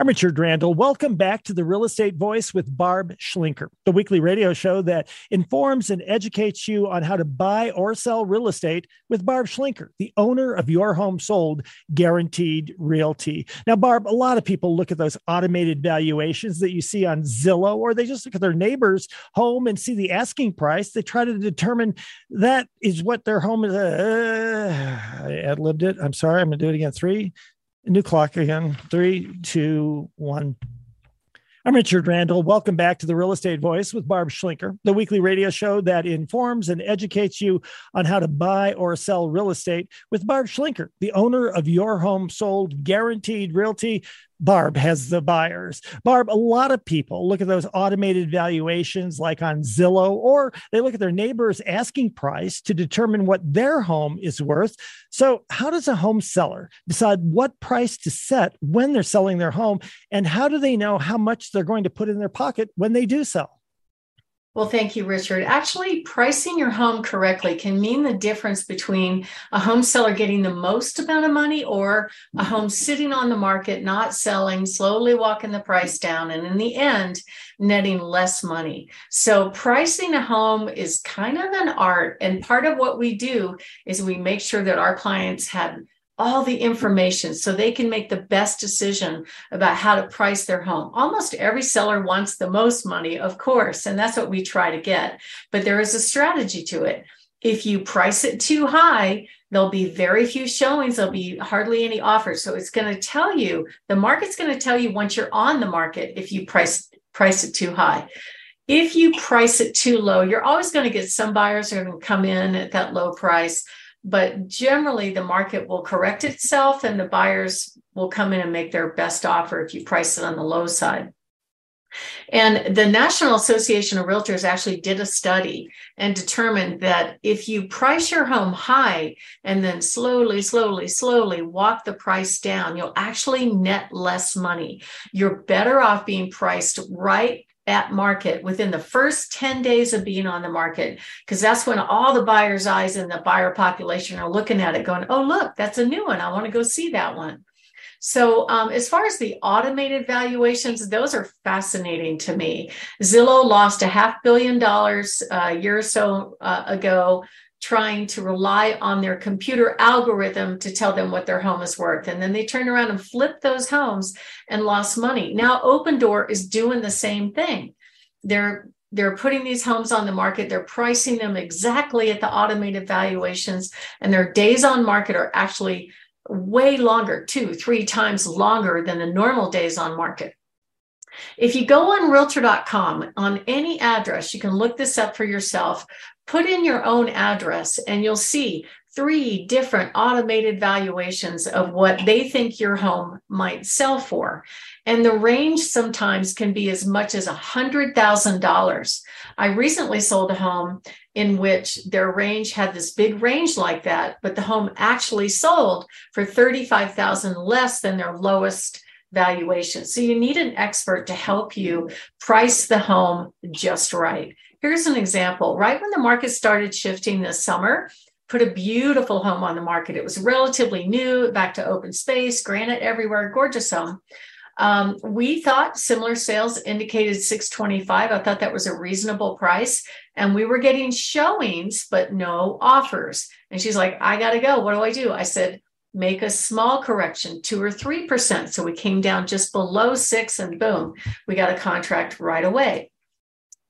I'm Richard Randall. Welcome back to the Real Estate Voice with Barb Schlinker, the weekly radio show that informs and educates you on how to buy or sell real estate with Barb Schlinker, the owner of Your Home Sold Guaranteed Realty. Now, Barb, a lot of people look at those automated valuations that you see on Zillow, or they just look at their neighbor's home and see the asking price. They try to determine that is what their home is. Uh, I ad libbed it. I'm sorry. I'm going to do it again. Three, new clock again. Three, two, one. I'm Richard Randall. Welcome back to the Real Estate Voice with Barb Schlinker, the weekly radio show that informs and educates you on how to buy or sell real estate with Barb Schlinker, the owner of Your Home Sold Guaranteed Realty. Barb has the buyers. Barb, a lot of people look at those automated valuations like on Zillow, or they look at their neighbor's asking price to determine what their home is worth. So, how does a home seller decide what price to set when they're selling their home? And how do they know how much they're going to put in their pocket when they do sell? Well, thank you, Richard. Actually, pricing your home correctly can mean the difference between a home seller getting the most amount of money or a home sitting on the market, not selling, slowly walking the price down, and in the end, netting less money. So, pricing a home is kind of an art. And part of what we do is we make sure that our clients have all the information so they can make the best decision about how to price their home. Almost every seller wants the most money, of course, and that's what we try to get. But there is a strategy to it. If you price it too high, there'll be very few showings, there'll be hardly any offers. So it's going to tell you, the market's going to tell you once you're on the market if you price price it too high. If you price it too low, you're always going to get some buyers who are going to come in at that low price but generally the market will correct itself and the buyers will come in and make their best offer if you price it on the low side. And the National Association of Realtors actually did a study and determined that if you price your home high and then slowly, slowly, slowly walk the price down, you'll actually net less money. You're better off being priced right at market within the first 10 days of being on the market because that's when all the buyers eyes and the buyer population are looking at it going oh look that's a new one. I want to go see that one. So um, as far as the automated valuations those are fascinating to me. Zillow lost a half billion dollars uh, a year or so uh, ago trying to rely on their computer algorithm to tell them what their home is worth. And then they turned around and flipped those homes and lost money. Now, Opendoor is doing the same thing. They're they're putting these homes on the market they're pricing them exactly at the automated valuations and their days on market are actually way longer two three times longer than the normal days on market if you go on realtor.com on any address, you can look this up for yourself put in your own address and you'll see three different automated valuations of what they think your home might sell for. And the range sometimes can be as much as $100,000. I recently sold a home in which their range had this big range like that, but the home actually sold for 35,000 less than their lowest valuation. So you need an expert to help you price the home just right. Here's an example. Right when the market started shifting this summer, put a beautiful home on the market. It was relatively new, back to open space, granite everywhere, gorgeous home. Um, we thought similar sales indicated 625. I thought that was a reasonable price. And we were getting showings, but no offers. And she's like, I got to go. What do I do? I said, make a small correction, two or 3%. So we came down just below six and boom, we got a contract right away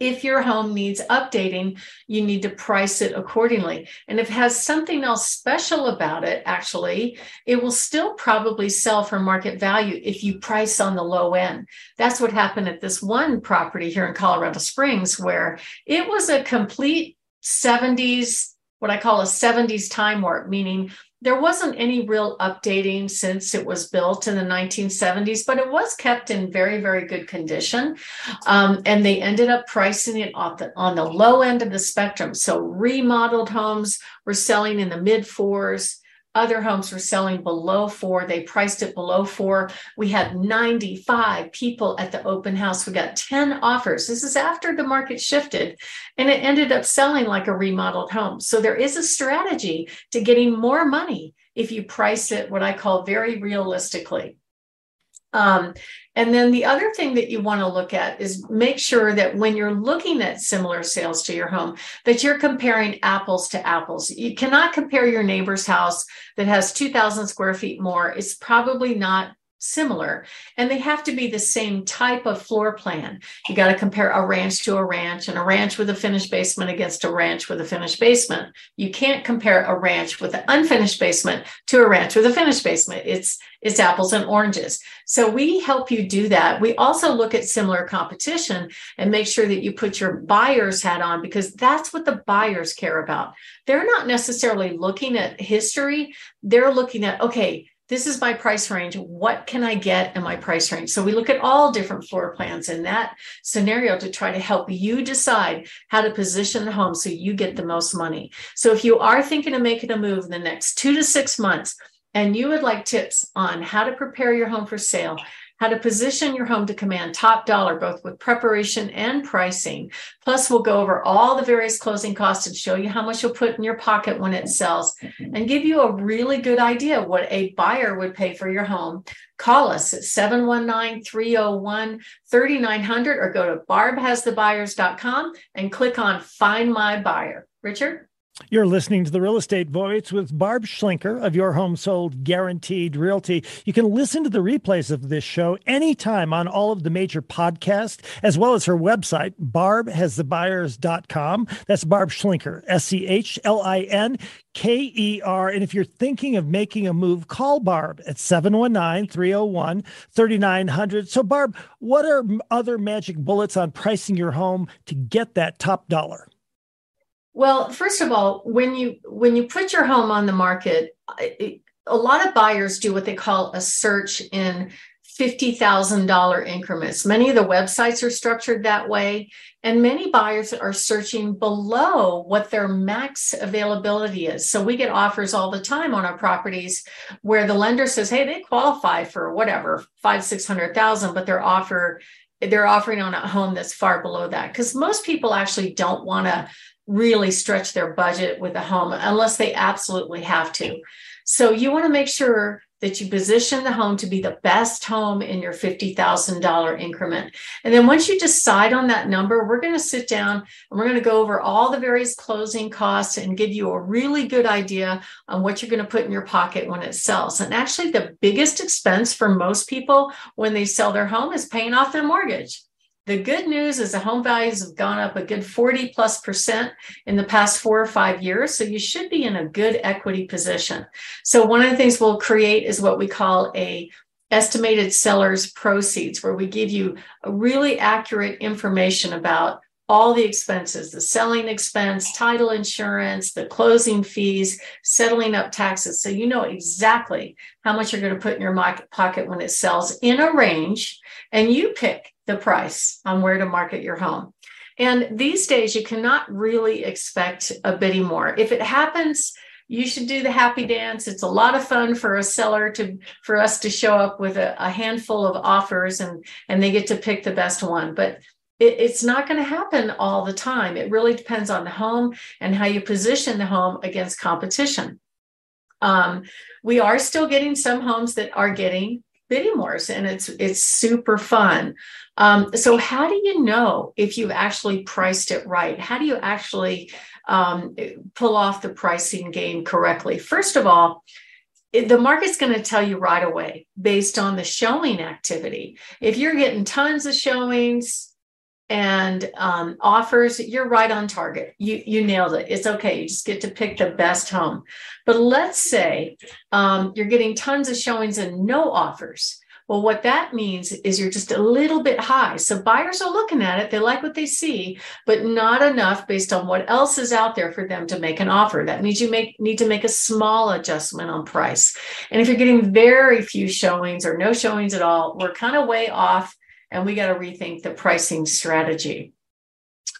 if your home needs updating, you need to price it accordingly. And if it has something else special about it, actually, it will still probably sell for market value if you price on the low end. That's what happened at this one property here in Colorado Springs, where it was a complete 70s, what I call a 70s time warp, meaning there wasn't any real updating since it was built in the 1970s, but it was kept in very, very good condition. Um, and they ended up pricing it the, on the low end of the spectrum. So remodeled homes were selling in the mid fours. Other homes were selling below four. They priced it below four. We had 95 people at the open house. We got 10 offers. This is after the market shifted and it ended up selling like a remodeled home. So there is a strategy to getting more money if you price it what I call very realistically. Um, and then the other thing that you want to look at is make sure that when you're looking at similar sales to your home, that you're comparing apples to apples. You cannot compare your neighbor's house that has 2,000 square feet more. It's probably not similar and they have to be the same type of floor plan. You got to compare a ranch to a ranch and a ranch with a finished basement against a ranch with a finished basement. You can't compare a ranch with an unfinished basement to a ranch with a finished basement. It's it's apples and oranges. So we help you do that. We also look at similar competition and make sure that you put your buyer's hat on because that's what the buyers care about. They're not necessarily looking at history. They're looking at okay, this is my price range. What can I get in my price range? So we look at all different floor plans in that scenario to try to help you decide how to position the home so you get the most money. So if you are thinking of making a move in the next two to six months, and you would like tips on how to prepare your home for sale, how to position your home to command top dollar, both with preparation and pricing. Plus, we'll go over all the various closing costs and show you how much you'll put in your pocket when it sells and give you a really good idea what a buyer would pay for your home. Call us at 719 301 3900 or go to barbhasthebuyers.com and click on Find My Buyer. Richard? You're listening to the Real Estate Voice with Barb Schlinker of Your Home Sold Guaranteed Realty. You can listen to the replays of this show anytime on all of the major podcasts, as well as her website, barbhasthebuyers.com. That's Barb Schlinker, S C H L I N K E R. And if you're thinking of making a move, call Barb at 719 301 3900. So, Barb, what are other magic bullets on pricing your home to get that top dollar? Well, first of all, when you when you put your home on the market, it, a lot of buyers do what they call a search in $50,000 increments. Many of the websites are structured that way, and many buyers are searching below what their max availability is. So we get offers all the time on our properties where the lender says, "Hey, they qualify for whatever five, six hundred thousand, but their offer they're offering on a home that's far below that." Because most people actually don't want to really stretch their budget with a home unless they absolutely have to. So you want to make sure that you position the home to be the best home in your $50,000 increment. And then once you decide on that number, we're going to sit down and we're going to go over all the various closing costs and give you a really good idea on what you're going to put in your pocket when it sells. And actually, the biggest expense for most people when they sell their home is paying off their mortgage. The good news is the home values have gone up a good 40 plus percent in the past four or five years. So you should be in a good equity position. So one of the things we'll create is what we call a estimated seller's proceeds, where we give you really accurate information about all the expenses the selling expense, title insurance, the closing fees, settling up taxes. So you know exactly how much you're going to put in your pocket when it sells in a range, and you pick the price on where to market your home. And these days, you cannot really expect a bidding more. If it happens, you should do the happy dance. It's a lot of fun for a seller to for us to show up with a, a handful of offers and and they get to pick the best one. But it, it's not going to happen all the time. It really depends on the home and how you position the home against competition. Um, we are still getting some homes that are getting bidding wars and it's it's super fun. Um, so how do you know if you've actually priced it right? How do you actually um, pull off the pricing game correctly? First of all the market's going to tell you right away based on the showing activity. If you're getting tons of showings and um, offers, you're right on target. You you nailed it. It's okay. You just get to pick the best home. But let's say um, you're getting tons of showings and no offers. Well, what that means is you're just a little bit high. So buyers are looking at it, they like what they see, but not enough based on what else is out there for them to make an offer. That means you make need to make a small adjustment on price. And if you're getting very few showings or no showings at all, we're kind of way off and we got to rethink the pricing strategy.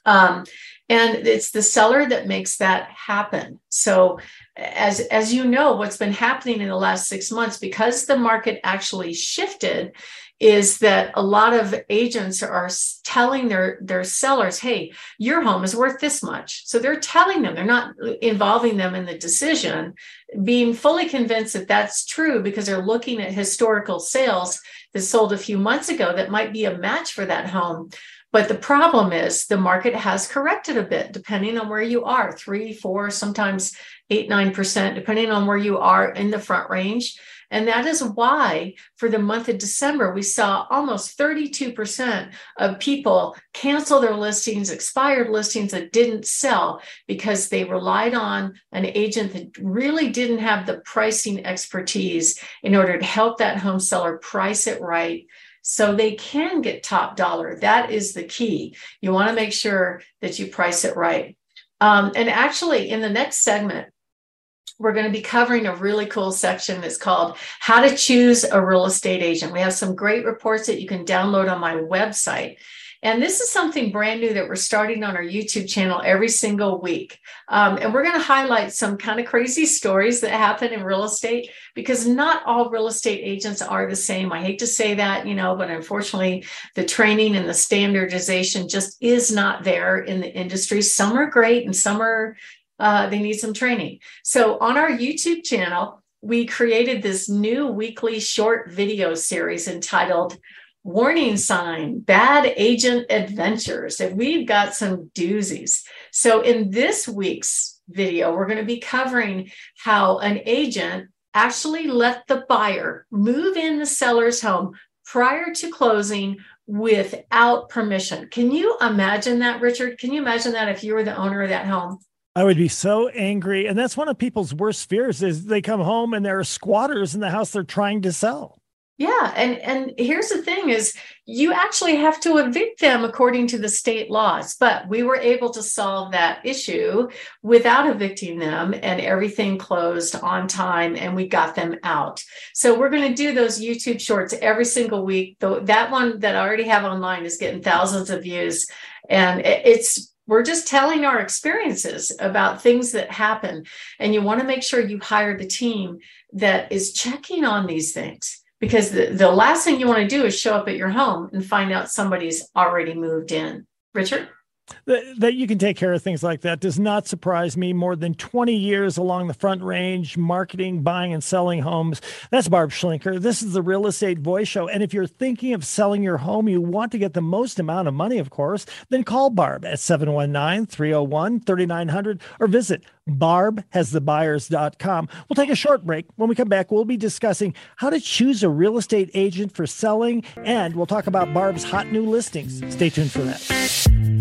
Um, and it's the seller that makes that happen. So, as as you know, what's been happening in the last six months, because the market actually shifted, is that a lot of agents are telling their their sellers hey your home is worth this much so they're telling them they're not involving them in the decision being fully convinced that that's true because they're looking at historical sales that sold a few months ago that might be a match for that home but the problem is the market has corrected a bit depending on where you are three four sometimes eight nine percent depending on where you are in the front range. And that is why, for the month of December, we saw almost 32% of people cancel their listings, expired listings that didn't sell because they relied on an agent that really didn't have the pricing expertise in order to help that home seller price it right so they can get top dollar. That is the key. You want to make sure that you price it right. Um, and actually, in the next segment, we're going to be covering a really cool section that's called How to Choose a Real Estate Agent. We have some great reports that you can download on my website. And this is something brand new that we're starting on our YouTube channel every single week. Um, and we're going to highlight some kind of crazy stories that happen in real estate because not all real estate agents are the same. I hate to say that, you know, but unfortunately, the training and the standardization just is not there in the industry. Some are great and some are uh, they need some training. So on our YouTube channel, we created this new weekly short video series entitled Warning Sign Bad Agent Adventures. And we've got some doozies. So in this week's video, we're going to be covering how an agent actually let the buyer move in the seller's home prior to closing without permission. Can you imagine that, Richard? Can you imagine that if you were the owner of that home? I would be so angry. And that's one of people's worst fears is they come home and there are squatters in the house they're trying to sell. Yeah, and and here's the thing is you actually have to evict them according to the state laws, but we were able to solve that issue without evicting them and everything closed on time and we got them out. So we're going to do those YouTube shorts every single week. That one that I already have online is getting thousands of views and it's we're just telling our experiences about things that happen. And you want to make sure you hire the team that is checking on these things because the, the last thing you want to do is show up at your home and find out somebody's already moved in. Richard? That, that you can take care of things like that does not surprise me. More than 20 years along the front range, marketing, buying, and selling homes. That's Barb Schlinker. This is the Real Estate Voice Show. And if you're thinking of selling your home, you want to get the most amount of money, of course, then call Barb at 719 301 3900 or visit barbhasthebuyers.com. We'll take a short break. When we come back, we'll be discussing how to choose a real estate agent for selling, and we'll talk about Barb's hot new listings. Stay tuned for that.